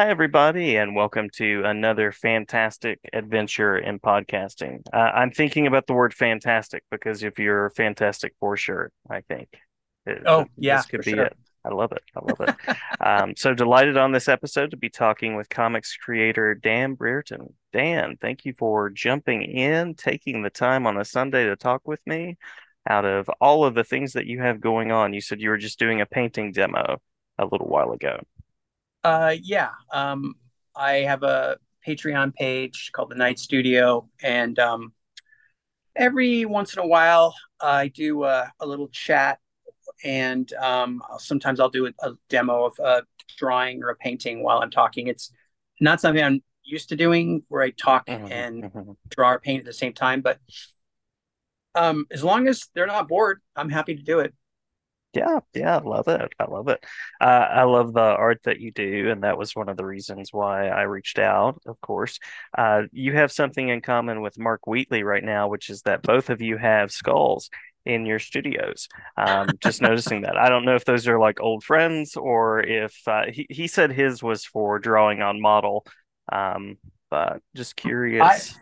Hi, everybody, and welcome to another fantastic adventure in podcasting. Uh, I'm thinking about the word fantastic because if you're Fantastic Four shirt, I think. It, oh, yeah. This could be sure. it. I love it. I love it. um, so delighted on this episode to be talking with comics creator Dan Brereton. Dan, thank you for jumping in, taking the time on a Sunday to talk with me. Out of all of the things that you have going on, you said you were just doing a painting demo a little while ago. Uh, yeah. Um, I have a Patreon page called the Night Studio, and um, every once in a while I do a, a little chat, and um, sometimes I'll do a, a, demo of a drawing or a painting while I'm talking. It's not something I'm used to doing, where I talk mm-hmm, and mm-hmm. draw or paint at the same time, but um, as long as they're not bored, I'm happy to do it. Yeah, yeah, I love it. I love it. Uh, I love the art that you do, and that was one of the reasons why I reached out, of course. Uh, you have something in common with Mark Wheatley right now, which is that both of you have skulls in your studios. Um, just noticing that. I don't know if those are like old friends or if uh, he, he said his was for drawing on model, um, but just curious.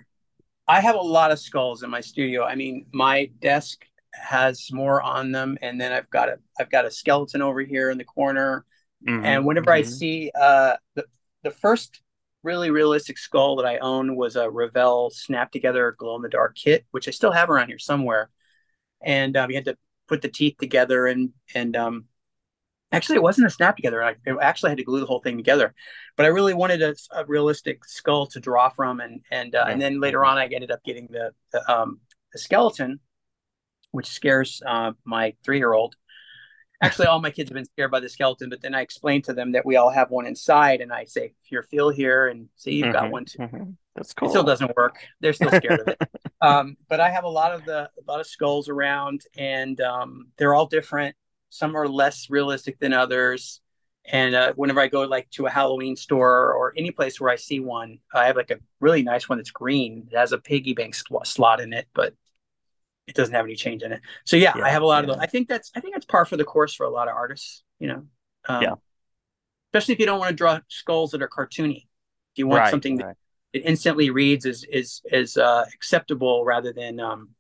I, I have a lot of skulls in my studio. I mean, my desk has more on them and then i've got a i've got a skeleton over here in the corner. Mm-hmm, and whenever mm-hmm. i see uh the the first really realistic skull that i own was a Revell snap together glow in the dark kit which i still have around here somewhere. And um, you had to put the teeth together and and um actually it wasn't a snap together. I actually had to glue the whole thing together. But i really wanted a, a realistic skull to draw from and and uh, and then later on i ended up getting the, the um the skeleton which scares uh, my three year old. Actually, all my kids have been scared by the skeleton, but then I explain to them that we all have one inside, and I say, "If you feel here and see you've mm-hmm, got one too." Mm-hmm. That's cool. It still doesn't work. They're still scared of it. Um, but I have a lot of the a lot of skulls around, and um, they're all different. Some are less realistic than others. And uh, whenever I go like to a Halloween store or any place where I see one, I have like a really nice one that's green. It has a piggy bank slot in it, but it doesn't have any change in it. So yeah, yeah I have a lot yeah. of those. I think that's I think that's par for the course for a lot of artists. You know, um, yeah. Especially if you don't want to draw skulls that are cartoony. If you want right, something right. that it instantly reads is is is uh, acceptable rather than um,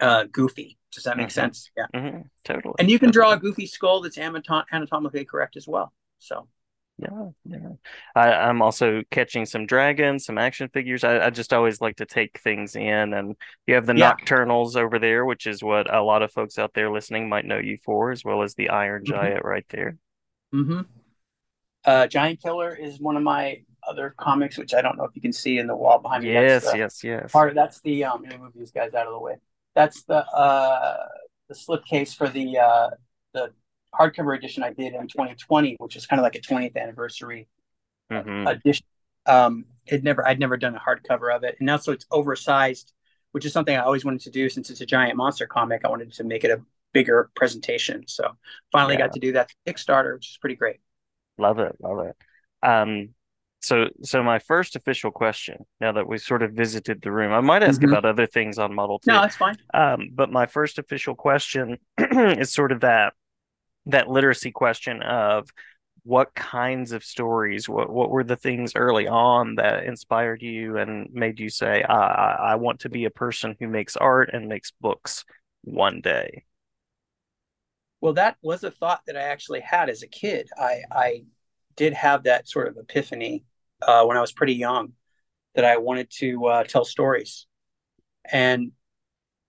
uh, goofy. Does that make mm-hmm. sense? Yeah, mm-hmm. totally. And you can draw a goofy skull that's anatomically correct as well. So yeah, yeah. I, I'm also catching some dragons, some action figures. I, I just always like to take things in, and you have the yeah. Nocturnals over there, which is what a lot of folks out there listening might know you for, as well as the Iron mm-hmm. Giant right there. Mm-hmm. Uh, Giantkiller is one of my other comics, which I don't know if you can see in the wall behind me. Yes, the, yes, yes. Part of that's the um. Let me move these guys out of the way. That's the uh the slipcase for the uh the hardcover edition I did in 2020, which is kind of like a 20th anniversary mm-hmm. edition. Um, it never, I'd never done a hardcover of it, and now so it's oversized, which is something I always wanted to do since it's a giant monster comic. I wanted to make it a bigger presentation, so finally yeah. got to do that Kickstarter, which is pretty great. Love it, love it. Um, so so my first official question, now that we sort of visited the room, I might ask mm-hmm. about other things on Model too. No, that's fine. Um, but my first official question is sort of that that literacy question of what kinds of stories what, what were the things early on that inspired you and made you say I, I want to be a person who makes art and makes books one day well that was a thought that i actually had as a kid. I i did have that sort of epiphany uh, when i was pretty young that i wanted to uh, tell stories. And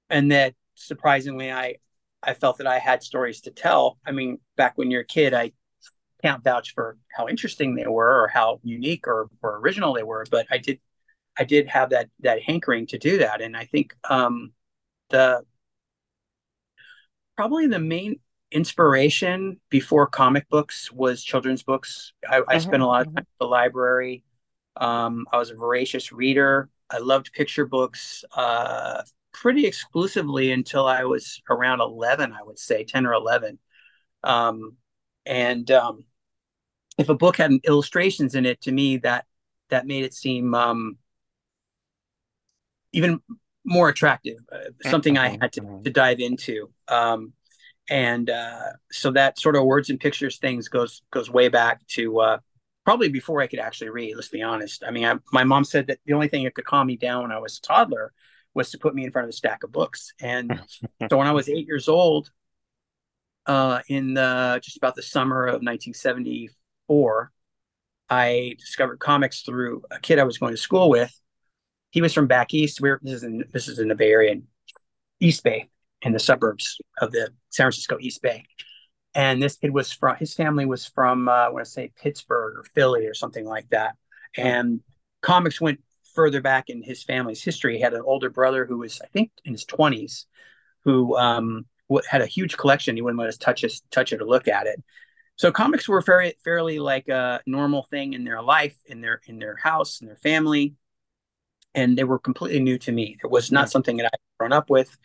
and that surprisingly i I felt that I had stories to tell. I mean, back when you're a kid, I can't vouch for how interesting they were or how unique or, or original they were, but I did I did have that that hankering to do that. And I think um, the probably the main inspiration before comic books was children's books. I, mm-hmm. I spent a lot of mm-hmm. time at the library. Um, I was a voracious reader. I loved picture books. Uh, pretty exclusively until I was around 11, I would say 10 or 11. Um, and um, if a book had illustrations in it, to me, that that made it seem um, even more attractive, uh, something I had to, to dive into. Um, and uh, so that sort of words and pictures things goes goes way back to uh, probably before I could actually read. Let's be honest. I mean, I, my mom said that the only thing that could calm me down when I was a toddler was to put me in front of a stack of books. And so when I was eight years old, uh, in the, just about the summer of 1974, I discovered comics through a kid I was going to school with. He was from back east. We're this is in this is in the Bay Area, in East Bay, in the suburbs of the San Francisco East Bay. And this kid was from his family was from uh, I want to say Pittsburgh or Philly or something like that. And comics went further back in his family's history. He had an older brother who was I think in his twenties, who um, had a huge collection. He wouldn't let us touch us touch it or look at it. So comics were very fairly like a normal thing in their life, in their in their house, in their family, and they were completely new to me. It was not something that I'd grown up with.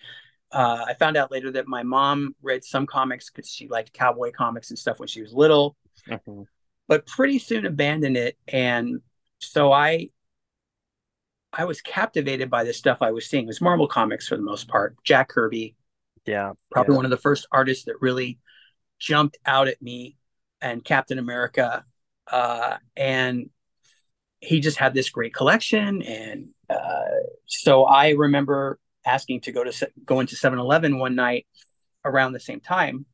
Uh, I found out later that my mom read some comics because she liked cowboy comics and stuff when she was little, mm-hmm. but pretty soon abandoned it. And so I, I was captivated by the stuff I was seeing. It was Marvel comics for the most part. Jack Kirby, yeah, probably yeah. one of the first artists that really jumped out at me, and Captain America, uh, and he just had this great collection. And uh, so I remember asking to go to go into 7-Eleven one night around the same time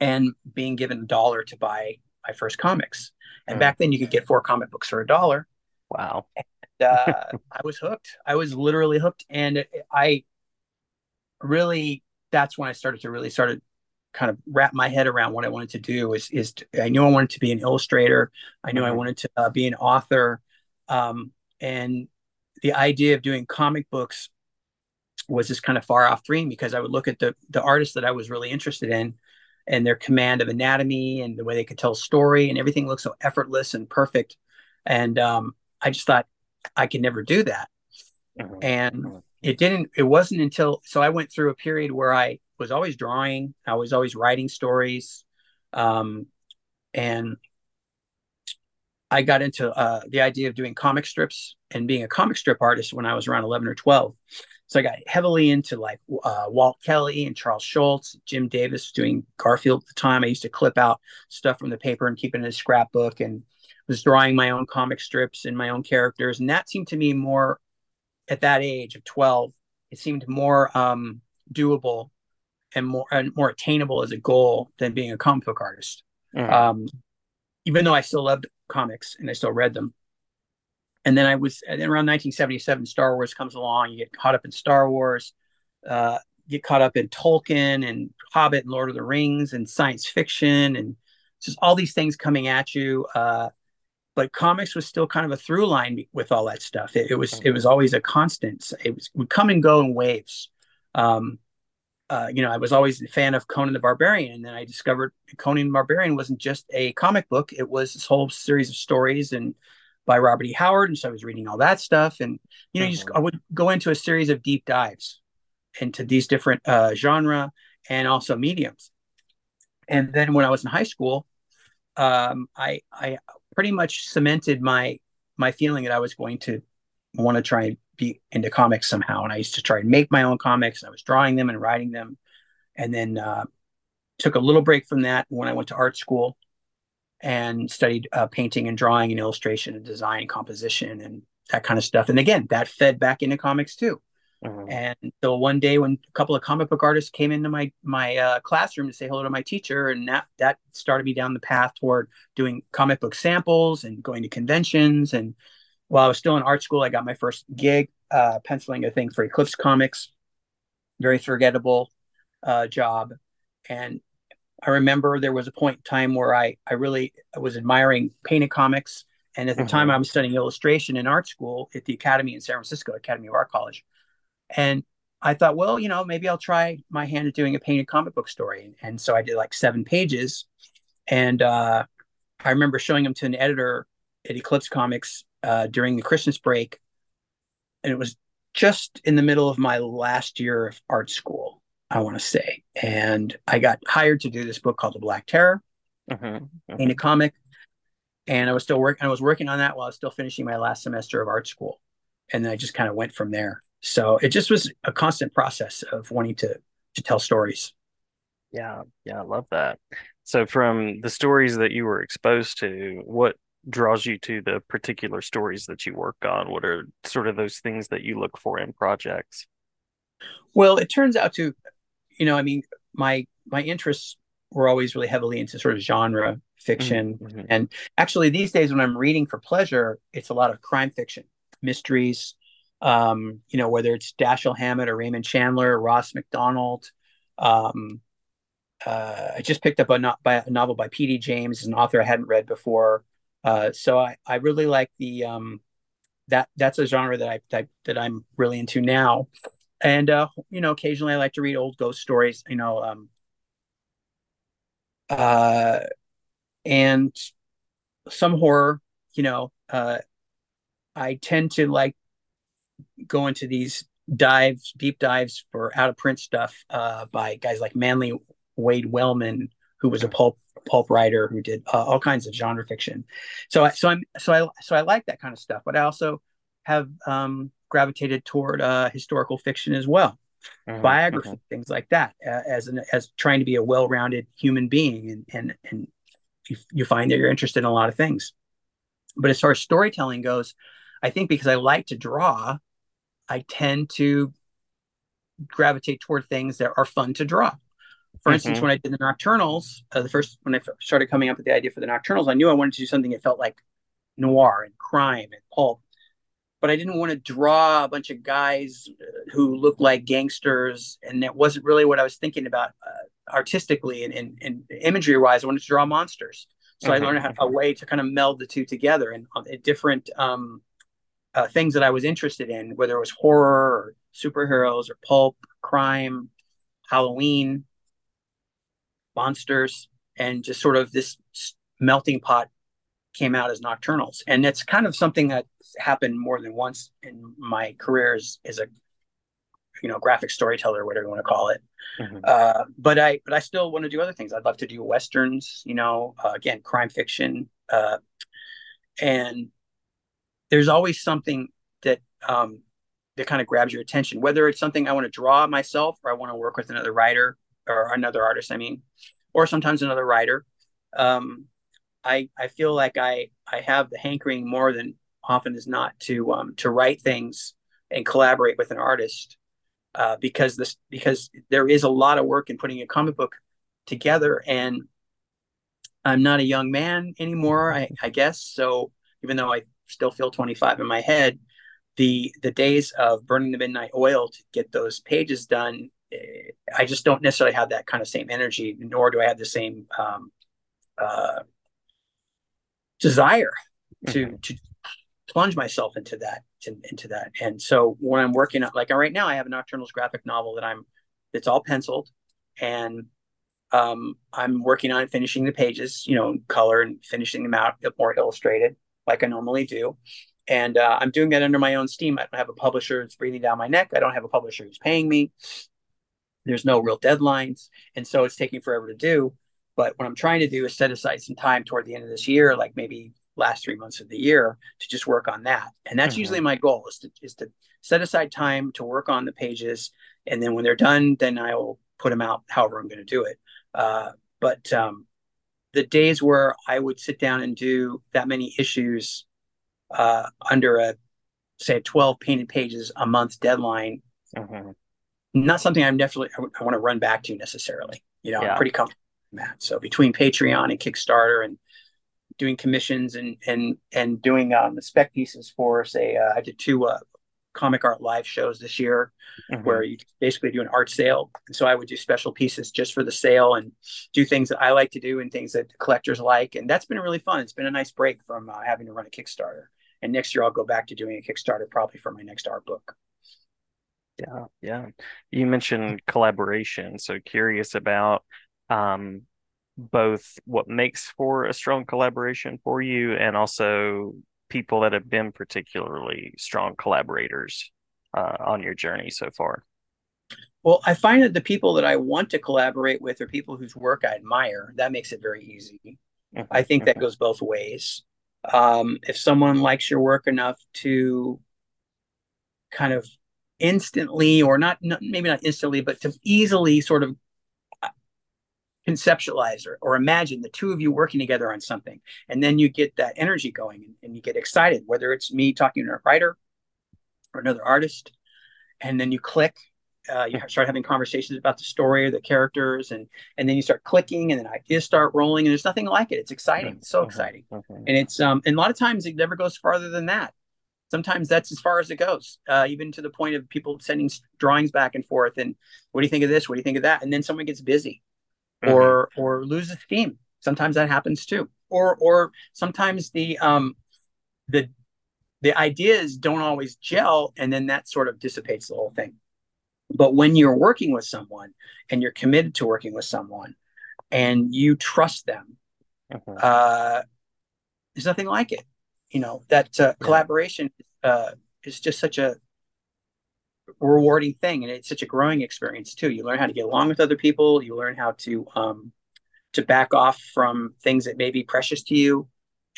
and being given a dollar to buy my first comics. And mm. back then you could get four comic books for a dollar. Wow. Uh, I was hooked. I was literally hooked. And I really, that's when I started to really started kind of wrap my head around what I wanted to do is, is to, I knew I wanted to be an illustrator. I knew mm-hmm. I wanted to uh, be an author. Um, and the idea of doing comic books was this kind of far off dream because I would look at the the artists that I was really interested in and their command of anatomy and the way they could tell a story and everything looked so effortless and perfect. And um, I just thought I could never do that. Mm-hmm. And mm-hmm. it didn't, it wasn't until, so I went through a period where I was always drawing, I was always writing stories. Um, and I got into uh, the idea of doing comic strips and being a comic strip artist when I was around 11 or 12. So I got heavily into like uh, Walt Kelly and Charles Schulz, Jim Davis doing Garfield at the time. I used to clip out stuff from the paper and keep it in a scrapbook and was drawing my own comic strips and my own characters. And that seemed to me more at that age of 12, it seemed more um, doable and more and more attainable as a goal than being a comic book artist. Mm-hmm. Um, even though I still loved comics and I still read them. And then I was, and then around 1977, Star Wars comes along. You get caught up in Star Wars, uh, get caught up in Tolkien and Hobbit and Lord of the Rings and science fiction and just all these things coming at you. Uh, but comics was still kind of a through line with all that stuff. It, it was it was always a constant. It was would come and go in waves. Um, uh, you know, I was always a fan of Conan the Barbarian, and then I discovered Conan the Barbarian wasn't just a comic book; it was this whole series of stories and by Robert E. Howard, and so I was reading all that stuff, and you know, mm-hmm. you just I would go into a series of deep dives into these different uh, genre and also mediums. And then when I was in high school, um, I I pretty much cemented my my feeling that I was going to want to try and be into comics somehow. And I used to try and make my own comics. I was drawing them and writing them, and then uh, took a little break from that when I went to art school and studied uh, painting and drawing and illustration and design and composition and that kind of stuff. And again, that fed back into comics too. Mm-hmm. And so one day when a couple of comic book artists came into my my uh, classroom to say hello to my teacher, and that that started me down the path toward doing comic book samples and going to conventions. And while I was still in art school, I got my first gig uh, penciling a thing for Eclipse Comics. Very forgettable uh, job, and I remember there was a point in time where I I really I was admiring painted comics, and at the mm-hmm. time I was studying illustration in art school at the Academy in San Francisco, Academy of Art College, and I thought, well, you know, maybe I'll try my hand at doing a painted comic book story, and, and so I did like seven pages, and uh, I remember showing them to an editor at Eclipse Comics uh, during the Christmas break, and it was just in the middle of my last year of art school I want to say. And I got hired to do this book called The Black Terror uh-huh, uh-huh. in a comic. And I was still working, I was working on that while I was still finishing my last semester of art school. And then I just kind of went from there. So it just was a constant process of wanting to to tell stories. Yeah, yeah, I love that. So from the stories that you were exposed to, what draws you to the particular stories that you work on? What are sort of those things that you look for in projects? Well, it turns out to, you know, I mean, my my interests were always really heavily into sort of genre fiction, mm-hmm. and actually these days when I'm reading for pleasure, it's a lot of crime fiction, mysteries. Um, you know, whether it's Dashiell Hammett or Raymond Chandler, or Ross Macdonald. Um, uh, I just picked up a, no- by, a novel by P.D. James, an author I hadn't read before. Uh, so I, I really like the um, that that's a genre that I that, that I'm really into now. And uh, you know, occasionally I like to read old ghost stories. You know, um, uh, and some horror. You know, uh, I tend to like go into these dives, deep dives for out of print stuff uh, by guys like Manly Wade Wellman, who was a pulp pulp writer who did uh, all kinds of genre fiction. So I, so I'm so I so I like that kind of stuff, but I also have um, gravitated toward uh, historical fiction as well, mm-hmm, biography, mm-hmm. things like that, uh, as an as trying to be a well-rounded human being, and and and you, you find that you're interested in a lot of things. But as far as storytelling goes, I think because I like to draw, I tend to gravitate toward things that are fun to draw. For mm-hmm. instance, when I did the Nocturnals, uh, the first when I started coming up with the idea for the Nocturnals, I knew I wanted to do something that felt like noir and crime and pulp, but I didn't want to draw a bunch of guys uh, who looked like gangsters, and that wasn't really what I was thinking about uh, artistically and, and, and imagery wise. I wanted to draw monsters, so mm-hmm. I learned how, a way to kind of meld the two together and uh, different um, uh, things that I was interested in, whether it was horror or superheroes or pulp, crime, Halloween monsters, and just sort of this melting pot came out as nocturnals. And it's kind of something that happened more than once in my career as, as a you know graphic storyteller whatever you want to call it mm-hmm. uh, but i but i still want to do other things i'd love to do westerns you know uh, again crime fiction uh, and there's always something that um, that kind of grabs your attention whether it's something i want to draw myself or i want to work with another writer or another artist, I mean, or sometimes another writer. Um, I I feel like I I have the hankering more than often is not to um, to write things and collaborate with an artist uh, because this because there is a lot of work in putting a comic book together and I'm not a young man anymore I, I guess so even though I still feel 25 in my head the the days of burning the midnight oil to get those pages done I just don't necessarily have that kind of same energy, nor do I have the same um, uh, desire to mm-hmm. to plunge myself into that to, into that. And so when I'm working on, like right now, I have a Nocturnals graphic novel that I'm that's all penciled, and um, I'm working on finishing the pages, you know, color and finishing them out more illustrated, like I normally do. And uh, I'm doing that under my own steam. I don't have a publisher that's breathing down my neck. I don't have a publisher who's paying me. There's no real deadlines. And so it's taking forever to do. But what I'm trying to do is set aside some time toward the end of this year, like maybe last three months of the year, to just work on that. And that's mm-hmm. usually my goal is to, is to set aside time to work on the pages. And then when they're done, then I will put them out however I'm going to do it. Uh, but um, the days where I would sit down and do that many issues uh, under a say 12 painted pages a month deadline mm-hmm not something I'm definitely I, I want to run back to necessarily. You know, yeah. I'm pretty comfortable with that. So between Patreon and Kickstarter and doing commissions and and and doing um, spec pieces for say uh, I did two uh, comic art live shows this year mm-hmm. where you basically do an art sale. And so I would do special pieces just for the sale and do things that I like to do and things that collectors like. And that's been really fun. It's been a nice break from uh, having to run a Kickstarter. And next year I'll go back to doing a Kickstarter probably for my next art book. Yeah, yeah. You mentioned collaboration, so curious about um, both what makes for a strong collaboration for you and also people that have been particularly strong collaborators uh, on your journey so far. Well, I find that the people that I want to collaborate with are people whose work I admire. That makes it very easy. Mm-hmm. I think that mm-hmm. goes both ways. Um, if someone likes your work enough to kind of instantly or not, not maybe not instantly but to easily sort of conceptualize or, or imagine the two of you working together on something and then you get that energy going and, and you get excited whether it's me talking to a writer or another artist and then you click uh, you start having conversations about the story or the characters and and then you start clicking and then ideas start rolling and there's nothing like it. It's exciting. It's so exciting. And it's um and a lot of times it never goes farther than that. Sometimes that's as far as it goes uh, even to the point of people sending drawings back and forth and what do you think of this? What do you think of that? And then someone gets busy mm-hmm. or or loses steam. Sometimes that happens too. Or or sometimes the um the the ideas don't always gel and then that sort of dissipates the whole thing. But when you're working with someone and you're committed to working with someone and you trust them, mm-hmm. uh, there's nothing like it. You know, that uh, collaboration uh, is just such a rewarding thing and it's such a growing experience too. You learn how to get along with other people. You learn how to um to back off from things that may be precious to you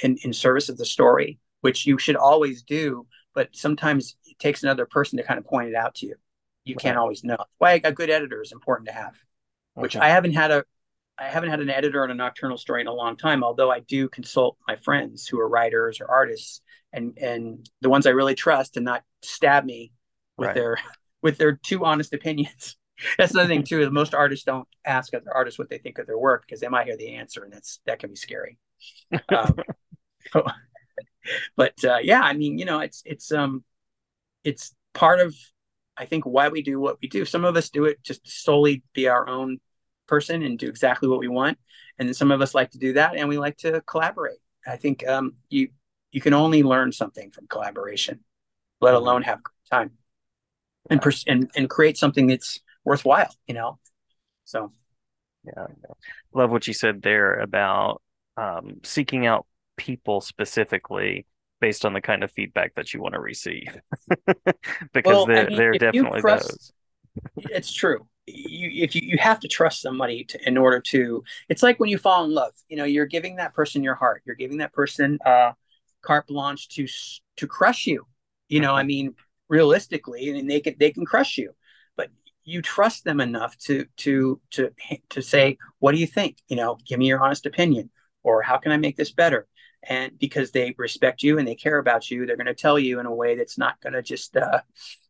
in in service of the story which you should always do but sometimes it takes another person to kind of point it out to you. You can't always know. Why a good editor is important to have which i haven't had a i haven't had an editor on a nocturnal story in a long time although i do consult my friends who are writers or artists and and the ones i really trust and not stab me with right. their with their two honest opinions. that's another thing too. Is most artists don't ask other artists what they think of their work because they might hear the answer, and that's that can be scary. Um, but uh, yeah, I mean, you know, it's it's um, it's part of I think why we do what we do. Some of us do it just solely be our own person and do exactly what we want, and then some of us like to do that, and we like to collaborate. I think um, you you can only learn something from collaboration, let mm-hmm. alone have time and pers- and and create something that's worthwhile you know? So. Yeah love what you said there about um, seeking out people specifically based on the kind of feedback that you want to receive. Because well, there, I mean, there definitely trust, those it's true. You if you, you have to trust somebody to, in order to it's like when you fall in love you know you're giving that person your heart. You're giving that person uh carte blanche to to crush you. You know i mm-hmm. mean realistically, and they can they can crush you. But you trust them enough to to to to say, what do you think? You know, give me your honest opinion, or how can I make this better? And because they respect you and they care about you, they're going to tell you in a way that's not going to just, uh,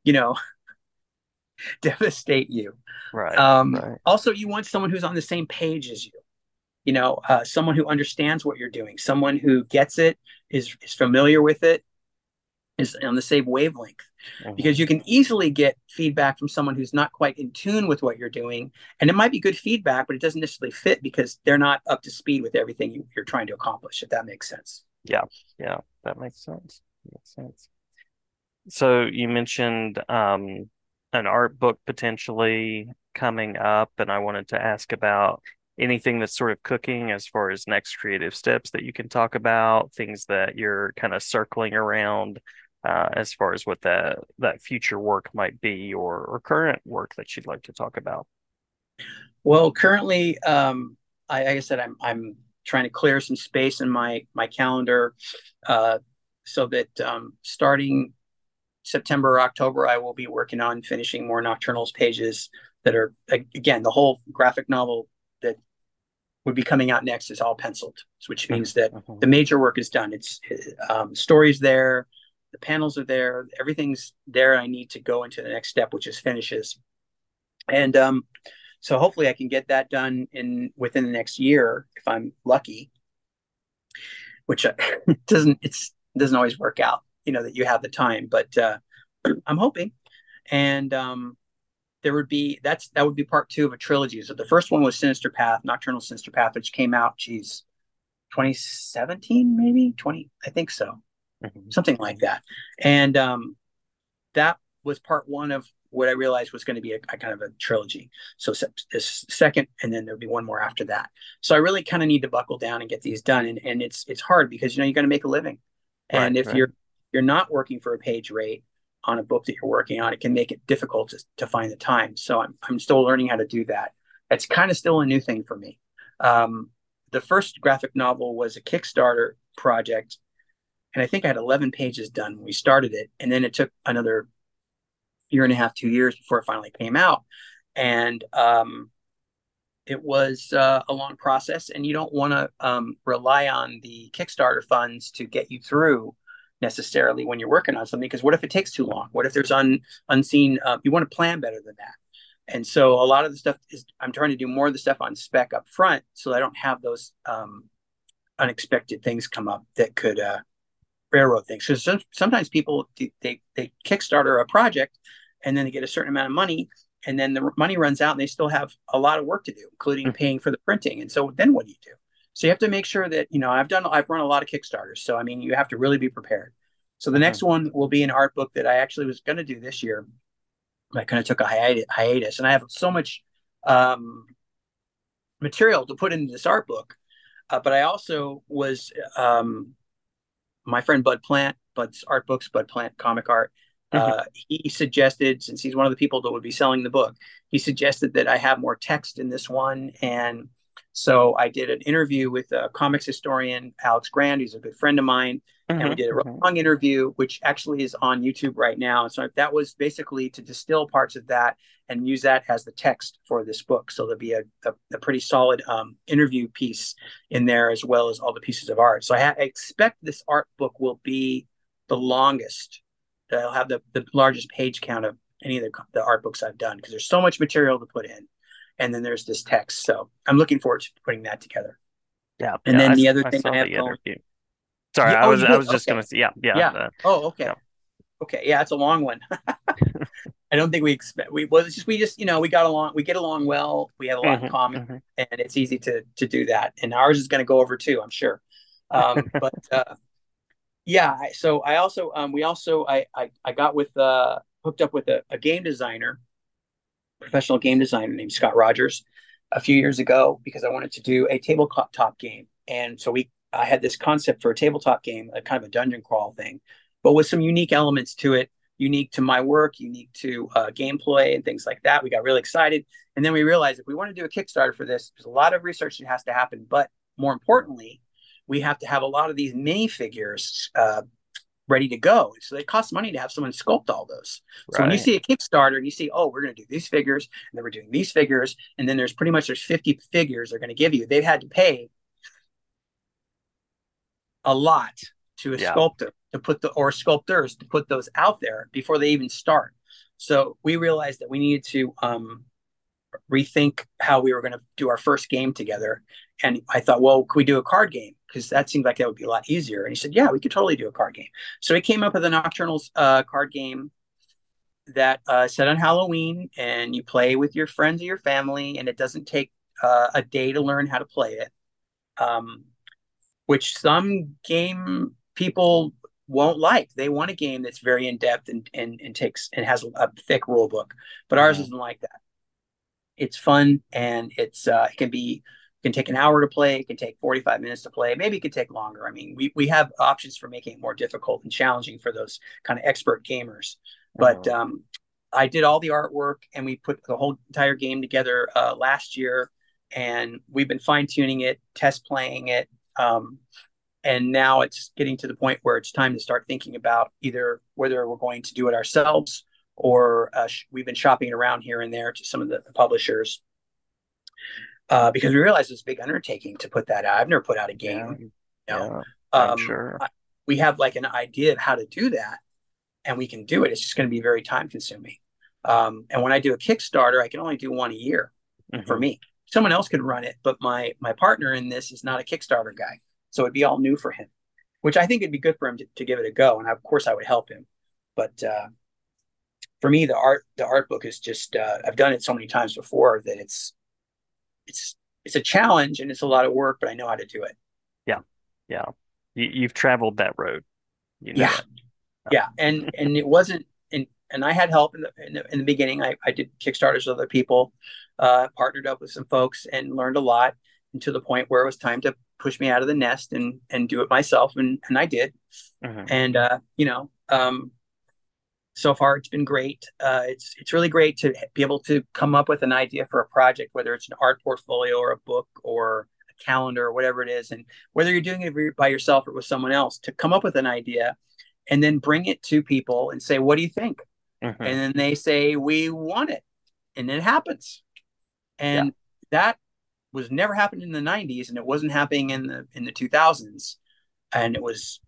you know, devastate you. Right, um, right. Also, you want someone who's on the same page as you. You know, uh, someone who understands what you're doing, someone who gets it, is is familiar with it, is on the same wavelength. Mm-hmm. because you can easily get feedback from someone who's not quite in tune with what you're doing and it might be good feedback but it doesn't necessarily fit because they're not up to speed with everything you, are trying to accomplish if that makes sense. Yeah yeah that makes sense makes sense. So you mentioned um, an art book potentially coming up and i wanted to ask about anything that's sort of cooking as far as next creative steps that you can talk about things that you're kind of circling around uh, as far as what that that future work might be or or current work that you'd like to talk about? Well, currently, um, I, like I said, I'm I'm trying to clear some space in my my calendar uh, so that um, starting September or October, I will be working on finishing more Nocturnals pages that are again the whole graphic novel that would be coming out next is all penciled, which means that mm-hmm. the major work is done. It's um, stories there, the panels are there, everything's there. I need to go into the next step, which is finishes. And um, so hopefully I can get that done in within the next year if I'm lucky, which uh, doesn't it's doesn't always work out, you know, that you have the time, but uh, I'm hoping. And um, there would be that's that would be part two of a trilogy. So the first one was Sinister Path, Nocturnal Sinister Path, which came out, geez, 2017 maybe 20 I think so mm-hmm. something like that. And um, that was part one of what I realized was going to be a, a kind of a trilogy. So this second, and then there'll be one more after that. So I really kind of need to buckle down and get these done. And, and it's it's hard because you know you got to make a living, right, and if right. you're you're not working for a page rate on a book that you're working on, it can make it difficult to, to find the time. So I'm I'm still learning how to do that. It's kind of still a new thing for me. Um, the first graphic novel was a Kickstarter project and I think I had 11 pages done when we started it. And then it took another year and a half, two years before it finally came out. And um, it was uh, a long process, and you don't want to um, rely on the Kickstarter funds to get you through necessarily when you're working on something. Because what if it takes too long? What if there's un, unseen? Uh, you want to plan better than that. And so a lot of the stuff is I'm trying to do more of the stuff on spec up front, so I don't have those um, unexpected things come up that could uh, railroad things. Because sometimes people they they Kickstarter a project, and then they get a certain amount of money, and then the money runs out, and they still have a lot of work to do, including mm-hmm. paying for the printing. And so then what do you do? So you have to make sure that you know I've done I've run a lot of Kickstarters, so I mean you have to really be prepared. So the mm-hmm. next one will be an art book that I actually was going to do this year. I kind of took a hiatus, hiatus, and I have so much um, material to put into this art book. Uh, but I also was um, my friend Bud Plant, Bud's art books, Bud Plant comic art. Mm-hmm. Uh, he suggested, since he's one of the people that would be selling the book, he suggested that I have more text in this one. And so I did an interview with a comics historian, Alex Grand, who's a good friend of mine. Mm-hmm. And we mm-hmm. did a mm-hmm. long interview, which actually is on YouTube right now. So that was basically to distill parts of that and use that as the text for this book. So there'll be a, a, a pretty solid um, interview piece in there, as well as all the pieces of art. So I, ha- I expect this art book will be the longest I'll have the, the largest page count of any of the, the art books I've done because there's so much material to put in. And then there's this text. So I'm looking forward to putting that together. Yeah. And yeah, then I, the other I thing I have going. Sorry, yeah, I oh, was I was just okay. gonna say yeah, yeah. Yeah. Uh, oh, okay. yeah. Okay. Yeah, it's a long one. I don't think we expect we well it's just we just you know we got along we get along well we have a lot mm-hmm, in common mm-hmm. and it's easy to to do that and ours is going to go over too I'm sure um, but uh, yeah so i also um we also i i, I got with uh hooked up with a, a game designer professional game designer named scott rogers a few years ago because i wanted to do a tabletop game. And so we i had this concept for a tabletop game a kind of a dungeon crawl thing but with some unique elements to it unique to my work unique to uh, gameplay and things like that. We got really excited. And then we realized if we want to do a kickstarter for this there's a lot of research that has to happen. But more importantly we have to have a lot of these mini figures uh, ready to go. So it costs money to have someone sculpt all those. Right. So when you see a Kickstarter and you see, oh, we're going to do these figures, and then we're doing these figures, and then there's pretty much there's 50 figures they're going to give you. They've had to pay a lot to a yeah. sculptor to put the or sculptors to put those out there before they even start. So we realized that we needed to um, rethink how we were going to do our first game together. And I thought, well, could we do a card game? Because that seemed like that would be a lot easier. And he said, yeah, we could totally do a card game. So he came up with a Nocturnals uh, card game that uh, set on Halloween, and you play with your friends or your family, and it doesn't take uh, a day to learn how to play it. Um, which some game people won't like. They want a game that's very in depth and, and and takes and has a thick rule book, but ours isn't like that it's fun and it's uh, it can be can take an hour to play it can take 45 minutes to play maybe it could take longer. I mean we, we have options for making it more difficult and challenging for those kind of expert gamers. But uh-huh. um, i did all the artwork and we put the whole entire game together uh, last year and we've been fine-tuning it test playing it um, and now it's getting to the point where it's time to start thinking about either whether we're going to do it ourselves or uh, sh- we've been shopping around here and there to some of the, the publishers uh, because we realized it's a big undertaking to put that out. I've never put out a game. Yeah, you know? yeah um, sure. I, we have like an idea of how to do that, and we can do it. It's just going to be very time consuming. Um, and when I do a Kickstarter, I can only do one a year mm-hmm. for me. Someone else could run it, but my my partner in this is not a Kickstarter guy, so it'd be all new for him, which I think it'd be good for him to, to give it a go. And I, of course, I would help him. But uh, for me, the art the art book is just uh, I've done it so many times before that it's it's it's a challenge and it's a lot of work, but I know how to do it. Yeah, yeah. You, have traveled that road. You know yeah, that. yeah, and and it wasn't and and I had help in the in the, in the beginning. I, I did kickstarters with other people, uh, partnered up with some folks, and learned a lot. And to the point where it was time to push me out of the nest and and do it myself, and and I did. Mm-hmm. And uh, you know, um, so far it's been great. Uh, it's it's really great to be able to come up with an idea for a project, whether it's an art portfolio or a book or a calendar or whatever it is, and whether you're doing it by yourself or with someone else, to come up with an idea and then bring it to people and say, "What do you think?" Mm-hmm. And then they say, "We want it," and it happens. And yeah. that was never happening in the 90s and it wasn't happening in the in the 2000s and it was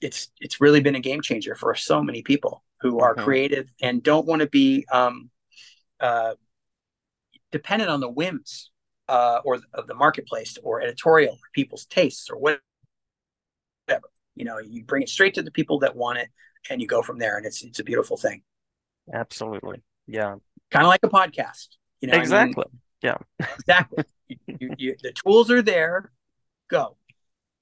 it's it's really been a game changer for so many people who are mm-hmm. creative and don't want to be um, uh, dependent on the whims uh, or of the marketplace or editorial or people's tastes or whatever. You know, you bring it straight to the people that want it, and you go from there, and it's it's a beautiful thing. Absolutely, yeah. Kind of like a podcast. You know, exactly. I mean? Yeah, exactly. you, you, you, the tools are there. Go.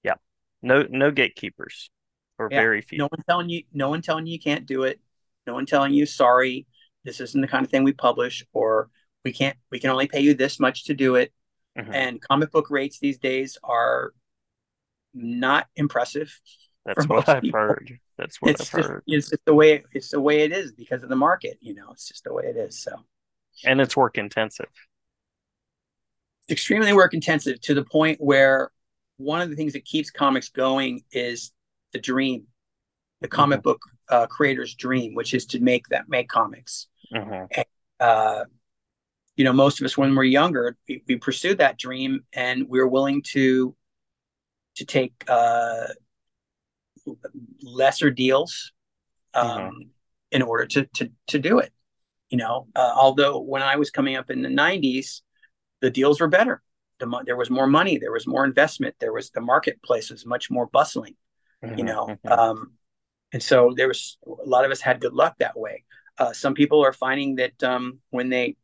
Yeah. No, no gatekeepers, or yeah. very few. No one telling you. No one telling you you can't do it. No one telling you sorry. This isn't the kind of thing we publish, or we can't we can only pay you this much to do it mm-hmm. and comic book rates these days are not impressive that's what i've people. heard that's what it's i've just, heard it's just the way it's the way it is because of the market you know it's just the way it is so and it's work intensive extremely work intensive to the point where one of the things that keeps comics going is the dream the comic mm-hmm. book uh, creator's dream which is to make that make comics mm-hmm. and, uh, you know, most of us when we're younger, we, we pursued that dream and we are willing to to take uh, lesser deals um, mm-hmm. in order to to to do it. You know, uh, although when I was coming up in the '90s, the deals were better. The, there was more money, there was more investment, there was the marketplace was much more bustling. Mm-hmm. You know, mm-hmm. um, and so there was a lot of us had good luck that way. Uh, some people are finding that um, when they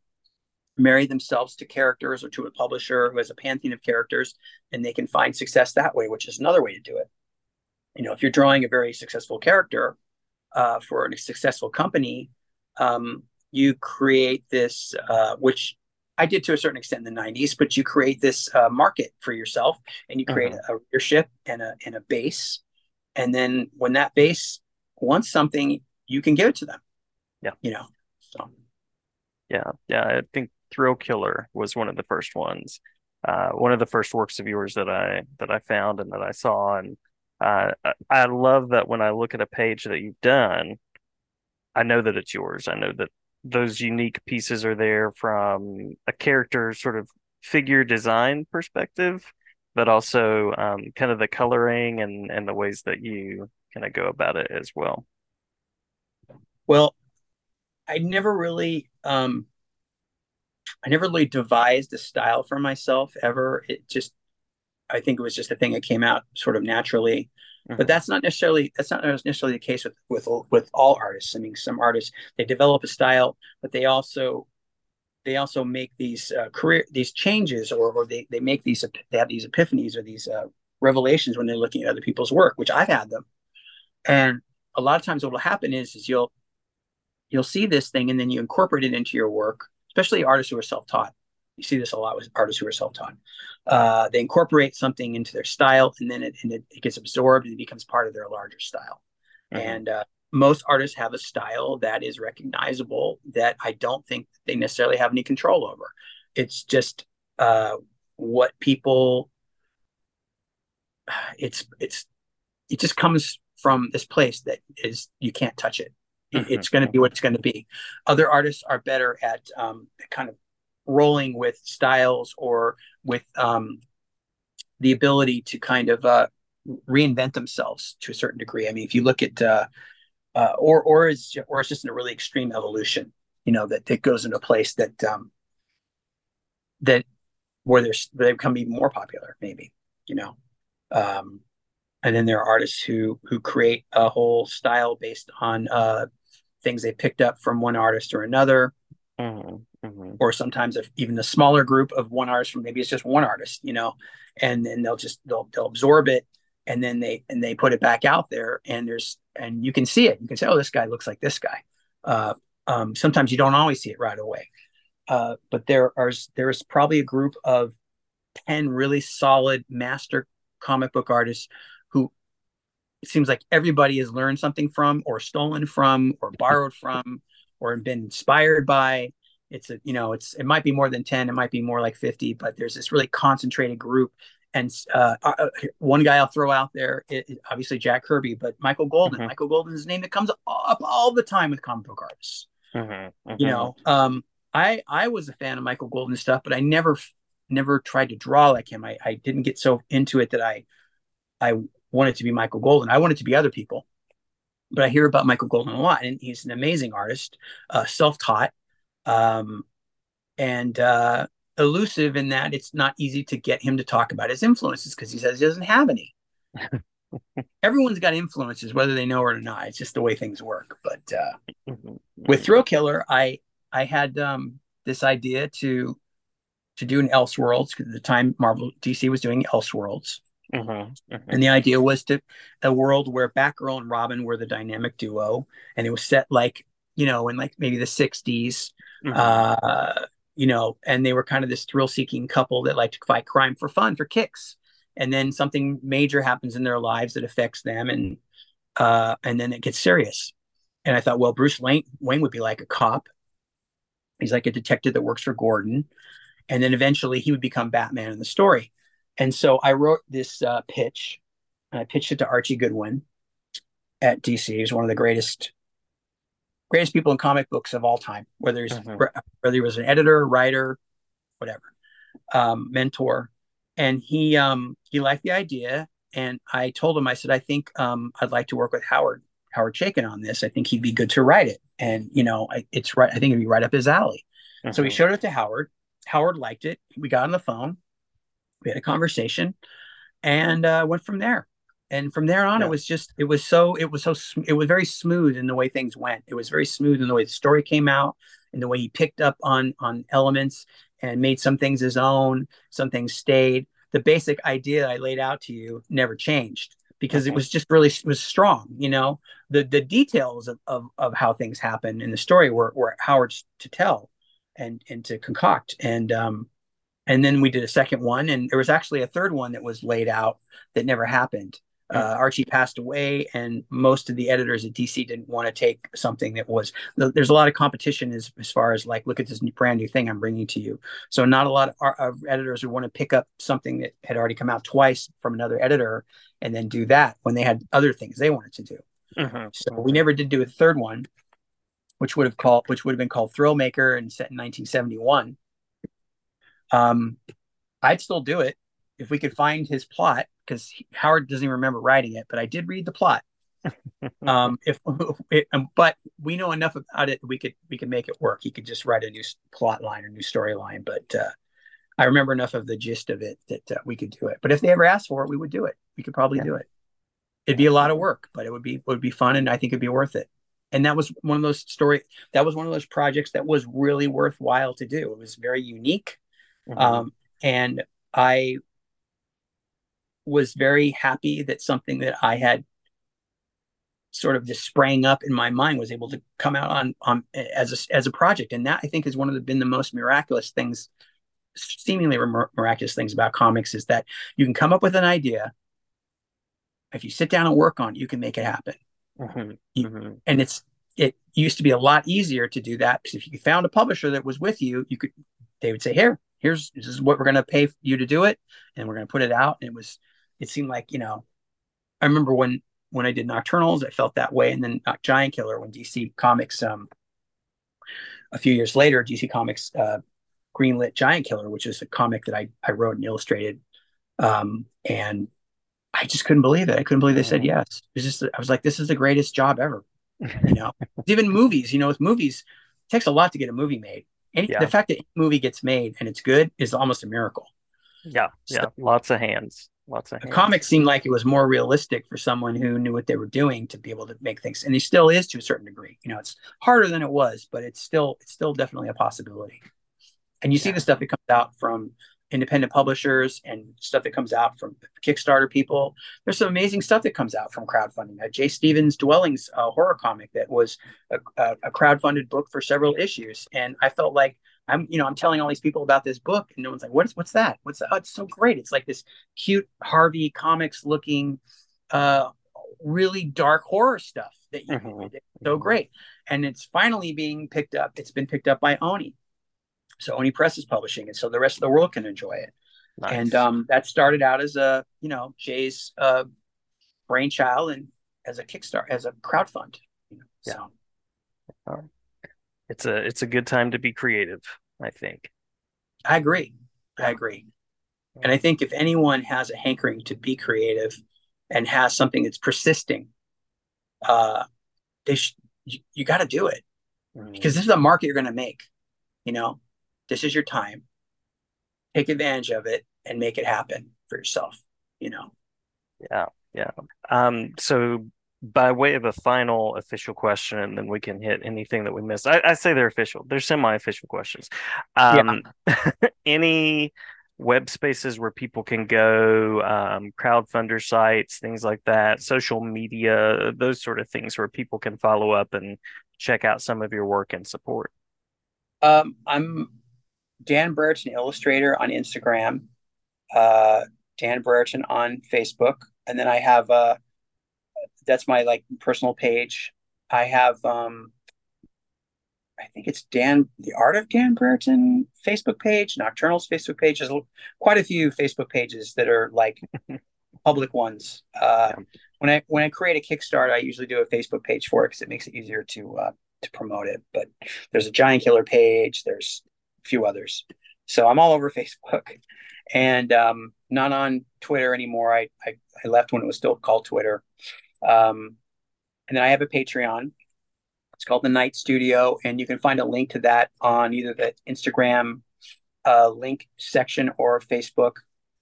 marry themselves to characters or to a publisher who has a pantheon of characters and they can find success that way which is another way to do it you know if you're drawing a very successful character uh, for a successful company um, you create this uh, which i did to a certain extent in the 90s but you create this uh, market for yourself and you create uh-huh. a readership and a, and a base and then when that base wants something you can give it to them. Yeah. You know so. Yeah. Yeah. I think Thrillkiller was one of the first ones. Uh, one of the first works of yours that I that I found and that I saw, and uh, I love that when I look at a page that you've done, I know that it's yours. I know that those unique pieces are there from a character sort of figure design perspective, but also um, kind of the coloring and and the ways that you kind of go about it as well. Well, I never really um, I never really devised a style for myself ever. It just, I think it was just a thing that came out sort of naturally. Mm-hmm. But that's not necessarily that's not necessarily the case with with with all artists. I mean, some artists they develop a style, but they also they also make these uh, career these changes, or or they they make these they have these epiphanies or these uh, revelations when they're looking at other people's work, which I've had them. And a lot of times, what will happen is is you'll you'll see this thing and then you incorporate it into your work especially artists who are self-taught. You see this a lot with artists who are self-taught. Uh, they incorporate something into their style, and then it, and it, it, gets absorbed and it becomes part of their larger style. Mm-hmm. And uh, most artists have a style that is recognizable that I don't think they necessarily have any control over. It's just uh, what people. It's it's it just comes from this place that is you can't touch it Mm-hmm. It's going to be what it's going to be. Other artists are better at um, kind of rolling with styles or with um, the ability to kind of uh, reinvent themselves to a certain degree. I mean, if you look at uh, uh, or or is or it's just in a really extreme evolution, you know, that that goes into a place that um, that where there's they become even more popular, maybe, you know. Um, and then there are artists who who create a whole style based on uh, things they picked up from one artist or another. Mm-hmm, mm-hmm. Or sometimes if even a smaller group of one artist from maybe it's just one artist, you know, and then they'll just they'll they'll absorb it and then they and they put it back out there and there's and you can see it. You can say, oh, this guy looks like this guy. Uh, um, sometimes you don't always see it right away. Uh, but there are there's probably a group of 10 really solid master comic book artists who it seems like everybody has learned something from or stolen from or borrowed from or been inspired by it's a you know it's it might be more than 10 it might be more like 50 but there's this really concentrated group and uh, uh, one guy i'll throw out there it, it, obviously jack kirby but michael golden mm-hmm. michael golden is a name that comes up all the time with comic book artists mm-hmm. Mm-hmm. you know um, i i was a fan of michael golden stuff but i never never tried to draw like him. I, I didn't get so into it that I I wanted to be Michael Golden. I wanted to be other people. But I hear about Michael Golden a lot, and he's an amazing artist, uh, self-taught, um, and uh, elusive in that it's not easy to get him to talk about his influences because he says he doesn't have any. Everyone's got influences, whether they know it or not. It's just the way things work. But uh, with Thrillkiller, I I had um, this idea to to do an Elseworlds because at the time Marvel DC was doing Elseworlds. Mm-hmm, mm-hmm. And the idea was to a world where Batgirl and Robin were the dynamic duo, and it was set like you know in like maybe the '60s, mm-hmm. uh, you know, and they were kind of this thrill-seeking couple that like to fight crime for fun, for kicks, and then something major happens in their lives that affects them, and uh, and then it gets serious. And I thought, well, Bruce Wayne, Wayne would be like a cop. He's like a detective that works for Gordon, and then eventually he would become Batman in the story. And so I wrote this uh, pitch, and I pitched it to Archie Goodwin at DC. He's one of the greatest greatest people in comic books of all time, whether he's mm-hmm. whether he was an editor, writer, whatever, um, mentor. And he um, he liked the idea, and I told him, I said, I think um, I'd like to work with Howard Howard Chaykin on this. I think he'd be good to write it, and you know, I, it's right. I think it'd be right up his alley. Mm-hmm. So he showed it to Howard. Howard liked it. We got on the phone. We had a conversation, and uh, went from there and from there on yeah. it was just it was so it was so it was very smooth in the way things went. It was very smooth in the way the story came out and the way he picked up on on elements and made some things his own some things stayed. The basic idea i laid out to you never changed because okay. it was just really it was strong you know? The the details of, of, of how things happen in the story were, were howard's to tell and and to concoct. And um and then we did a second one and there was actually a third one that was laid out that never happened uh, Archie passed away, and most of the editors at DC didn't want to take something that was. There's a lot of competition as as far as like, look at this new, brand new thing I'm bringing to you. So not a lot of, of editors would want to pick up something that had already come out twice from another editor and then do that when they had other things they wanted to do. Mm-hmm. So we never did do a third one, which would have called which would have been called Thrill Maker and set in 1971. Um, I'd still do it if we could find his plot because Howard doesn't even remember writing it, but I did read the plot. um, if, it, um, but we know enough about it, we could we could make it work. He could just write a new plot line or new storyline. But uh, I remember enough of the gist of it that uh, we could do it. But if they ever asked for it, we would do it. We could probably yeah. do it. It'd be a lot of work, but it would be would be fun, and I think it'd be worth it. And that was one of those story. That was one of those projects that was really worthwhile to do. It was very unique, mm-hmm. um, and I was very happy that something that I had sort of just sprang up in my mind was able to come out on on as a as a project and that I think has one of the been the most miraculous things seemingly miraculous things about comics is that you can come up with an idea if you sit down and work on it you can make it happen mm-hmm. You, mm-hmm. and it's it used to be a lot easier to do that because if you found a publisher that was with you you could they would say here here's this is what we're going to pay you to do it and we're going to put it out and it was it seemed like you know i remember when when i did nocturnals i felt that way. And then Giantkiller when dc comics um a few years later dc comics uh greenlit Giantkiller which is a comic that i i wrote and illustrated. Um and i just couldn't believe it. I couldn't believe they said mm-hmm. yes. It was just i was like this is the greatest job ever you know? Even movies you know with movies it takes a lot to get a movie made. Any, yeah. the fact that a movie gets made and it's good is almost a miracle. Yeah yeah. Lots of hands lots of the comic seemed like it was more realistic for someone who knew what they were doing to be able to make things and he still is to a certain degree. You know it's harder than it was but it's still it's still definitely a possibility. And you yeah. see the stuff that comes out from independent publishers and stuff that comes out from kickstarter people. There's some amazing stuff that comes out from crowdfunding. Uh, Jay Stephens dwellings uh, horror comic that was a, a, a crowdfunded book for several issues and i felt like I'm, you know, I'm telling all these people about this book, and no one's like, "What's what's that? What's that? Oh, it's so great! It's like this cute Harvey comics looking, uh, really dark horror stuff that you mm-hmm. so great." And it's finally being picked up. It's been picked up by Oni, so Oni Press is publishing it, so the rest of the world can enjoy it. Nice. And um, that started out as a, you know, Jay's uh, brainchild and as a Kickstarter, as a crowdfund. You know, yeah. So. It's a it's a good time to be creative. I think. I agree. I agree. And I think if anyone has a hankering to be creative and has something that's persisting, uh, they sh- you, you got to do it mm-hmm. because this is a market you're going to make. You know, this is your time. Take advantage of it and make it happen for yourself. You know. Yeah, yeah. Um. So by way of a final official question, and then we can hit anything that we missed. I, I say they're official. They're semi-official questions. Um, yeah. any web spaces where people can go, um, crowdfunder sites, things like that, social media, those sort of things where people can follow up and check out some of your work and support? Um, I'm Dan Brereton, illustrator on Instagram, uh, Dan Brereton on Facebook, and then I have uh, that's my like personal page. I have um, I think it's Dan, the Art of Dan Brereton Facebook page, Nocturnal's Facebook page. There's quite a few Facebook pages that are like public ones. Uh, yeah. When I when I create a Kickstarter, I usually do a Facebook page for it because it makes it easier to uh, to promote it. But there's a Giantkiller page. There's a few others. So I'm all over Facebook, and um, not on Twitter anymore. I, I, I left when it was still called Twitter. Um, and then I have a Patreon. It's called the Night Studio, and you can find a link to that on either the Instagram uh, link section or Facebook.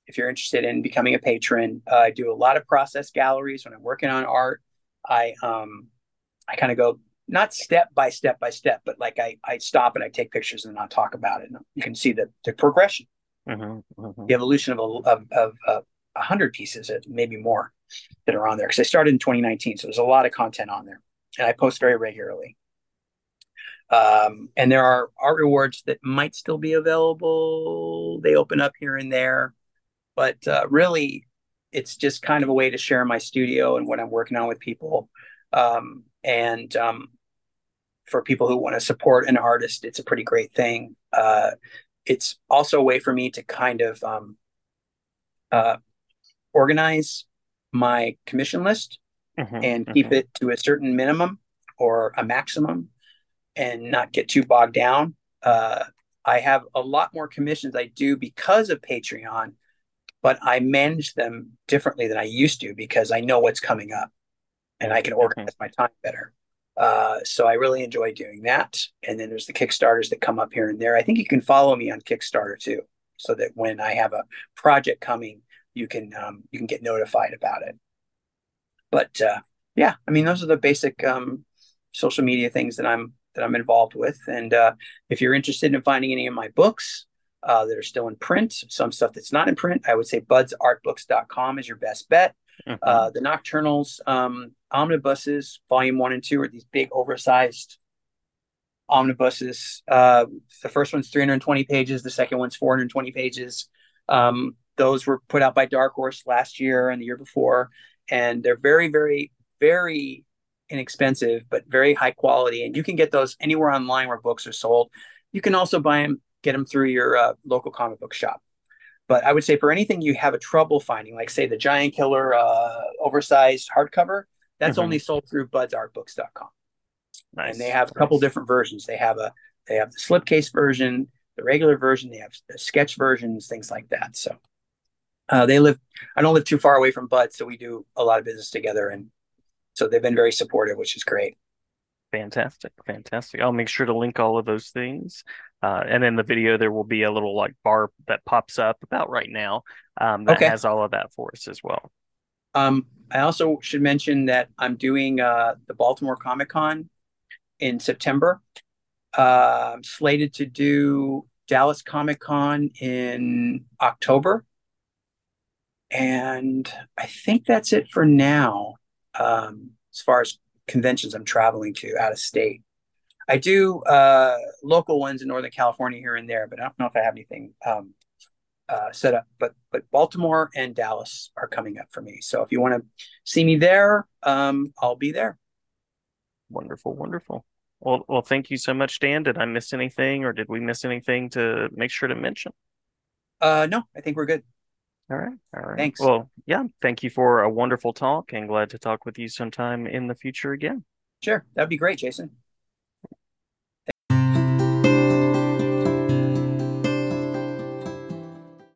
If you're interested in becoming a patron, uh, I do a lot of process galleries when I'm working on art. I um, I kind of go not step by step by step, but like I I stop and I take pictures and I'll talk about it. And you can see the the progression, mm-hmm, mm-hmm. the evolution of, a, of, of, of 100 pieces, uh, maybe more, that are on there because I started in 2019. So there's a lot of content on there and I post very regularly. Um, and there are art rewards that might still be available. They open up here and there, but uh, really, it's just kind of a way to share my studio and what I'm working on with people. Um, and um, for people who want to support an artist, it's a pretty great thing. Uh, it's also a way for me to kind of um, uh, organize my commission list mm-hmm, and keep mm-hmm. it to a certain minimum or a maximum and not get too bogged down. Uh, I have a lot more commissions I do because of Patreon, but I manage them differently than I used to because I know what's coming up and I can mm-hmm. organize my time better. Uh, so I really enjoy doing that. And then there's the Kickstarters that come up here and there. I think you can follow me on Kickstarter too, so that when I have a project coming, you can um, you can get notified about it. But uh, yeah, I mean, those are the basic um, social media things that I'm that I'm involved with. And uh, if you're interested in finding any of my books uh, that are still in print, some stuff that's not in print, I would say budsartbooks.com is your best bet. Mm-hmm. Uh, the Nocturnals um, omnibuses, volume one and two, are these big, oversized omnibuses. Uh, the first one's 320 pages, the second one's 420 pages. Um, those were put out by Dark Horse last year and the year before and they're very, very, very inexpensive, but very high quality. And you can get those anywhere online where books are sold. You can also buy them, get them through your uh, local comic book shop. But I would say for anything you have a trouble finding, like say the Giantkiller uh, oversized hardcover, that's mm-hmm. only sold through budsartbooks.com. Nice. And they have a couple nice. different versions. They have a they have the slipcase version, the regular version, they have the sketch versions, things like that. So uh, they live, I don't live too far away from Bud, so we do a lot of business together. And so they've been very supportive, which is great. Fantastic. Fantastic. I'll make sure to link all of those things. Uh, and in the video, there will be a little like bar that pops up about right now um, that okay. has all of that for us as well. Um, I also should mention that I'm doing uh, the Baltimore Comic Con in September. Uh, I'm slated to do Dallas Comic Con in October. And I think that's it for now, um, as far as conventions I'm traveling to out of state. I do uh, local ones in Northern California here and there, but I don't know if I have anything um, uh, set up. But but Baltimore and Dallas are coming up for me. So if you want to see me there, um, I'll be there. Wonderful, wonderful. Well, well, thank you so much, Dan. Did I miss anything, or did we miss anything to make sure to mention? Uh, no, I think we're good. All right. All right. Thanks. Well, yeah. Thank you for a wonderful talk and glad to talk with you sometime in the future again. Sure. That'd be great, Jason.